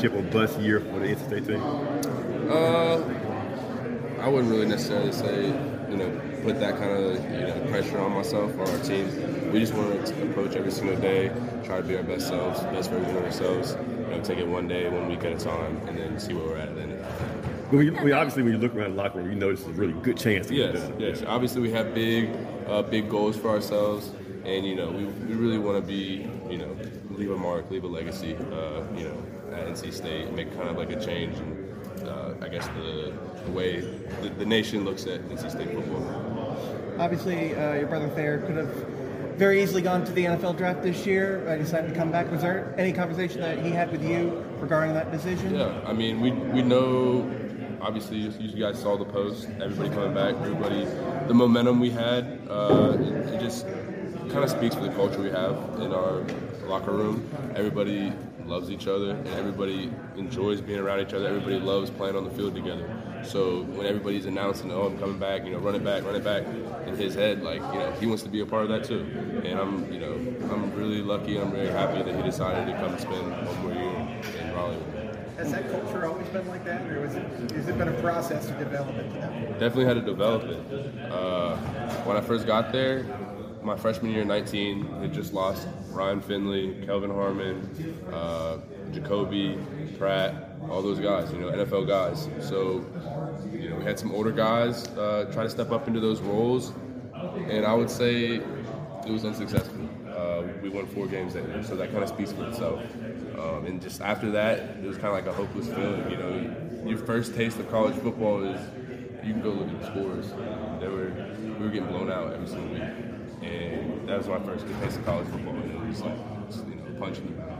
chip or bust year for the NC State team? Uh, I wouldn't really necessarily say, you know, put that kind of you know pressure on myself or our team. We just want to approach every single day, try to be our best selves, best version of ourselves. You know, take it one day, one week at a time, and then see where we're at at the then. Well, you, well, obviously, when you look around the locker room, you notice a really good chance to yes, get done. Yes, Obviously, we have big, uh, big goals for ourselves, and you know, we, we really want to be, you know, leave a mark, leave a legacy, uh, you know, at NC State, make kind of like a change, and uh, I guess the, the way the, the, nation looks at NC State football. Obviously, uh, your brother Thayer could have very easily gone to the NFL draft this year. I decided to come back. Was there any conversation that he had with you regarding that decision? Yeah, I mean, we we know obviously you guys saw the post, everybody coming back, everybody, the momentum we had, uh, it, it, just kind of speaks for the culture we have in our locker room. Everybody loves each other, and everybody enjoys being around each other. Everybody loves playing on the field together. So when everybody's announcing, "Oh, I'm coming back," you know, run it back, run it back, in his head, like you know, he wants to be a part of that too. And I'm, you know, I'm really lucky. I'm very happy that he decided to come spend one more year in Raleigh with me. Has that culture always been like that, or was it, has it been a process to develop it? Definitely had to develop it. Uh, when I first got there, my freshman year, 19, had just lost Ryan Finley, Kelvin Harmon, uh, Jakobi, Pratt, all those guys, you know, NFL guys. So, you know, we had some older guys uh, try to step up into those roles, and I would say it was unsuccessful. Uh, we won four games that year, so that kind of speaks for itself. Um, and just after that, it was kind of like a hopeless feeling. You know, your first taste of college football is you can go look at the scores. They were we were getting blown out every single week, that was my first good taste of college football. And it was like you know, punch in the mouth.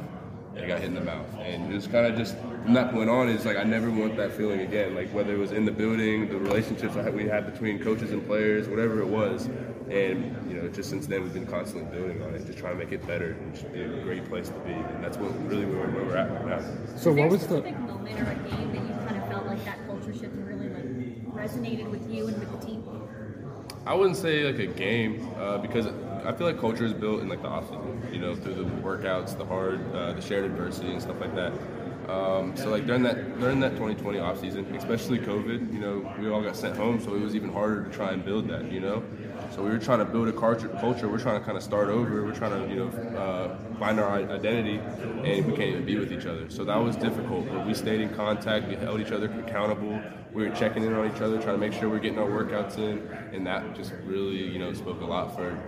And I got hit in the mouth, and it was kind of just from that point on. It's like I never want that feeling again. Like whether it was in the building, the relationships we had between coaches and players, whatever it was, and you know, just since then we've been constantly building on it, just trying to make it better and just be a great place to be. And that's what really where, where we're at right now. So what was the moment or a game that you kind of felt like that culture shift really like resonated with you and with the team? I wouldn't say like a game uh, because I feel like culture is built in like the off season, you know, through the workouts, the hard, uh, the shared adversity and stuff like that. Um, so like during that during that 2020 off season, especially COVID, you know, we all got sent home, so it was even harder to try and build that, you know. So we were trying to build a culture. We're trying to kind of start over. We're trying to, you know, uh, find our identity, and we can't even be with each other. So that was difficult. But we stayed in contact. We held each other accountable. We were checking in on each other, trying to make sure we're getting our workouts in, and that just really, you know, spoke a lot for,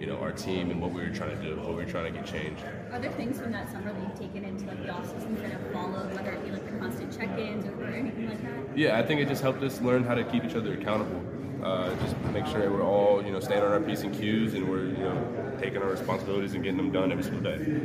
you know, our team and what we were trying to do, what we were trying to get changed. Are there things from that summer that you've taken into like the off season that have whether it be like the constant check-ins or, or anything like that? Yeah, I think it just helped us learn how to keep each other accountable. Uh, just make sure we're all you know staying on our p's and q's and we're you know taking our responsibilities and getting them done every single day.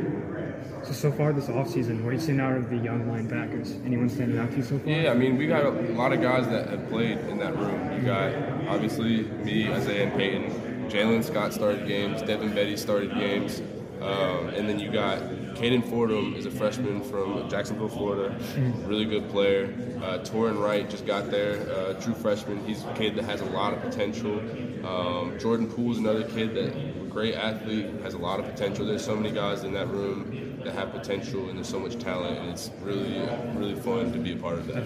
So so far this offseason, what are you seeing out of the young linebackers? Anyone standing out to you so far? Yeah, I mean we got a lot of guys that have played in that room. You got obviously me, Isaiah, and Payton. Jaylon Scott started games. Devin Betty started games. Um, and then you got Caden Fordham is a freshman from Jacksonville, Florida. Really good player. Uh, Torin Wright just got there, uh, true freshman. He's a kid that has a lot of potential. Um, Jordan Poole is another kid that great athlete, has a lot of potential. There's so many guys in that room that have potential, and there's so much talent, and it's really, really fun to be a part of that.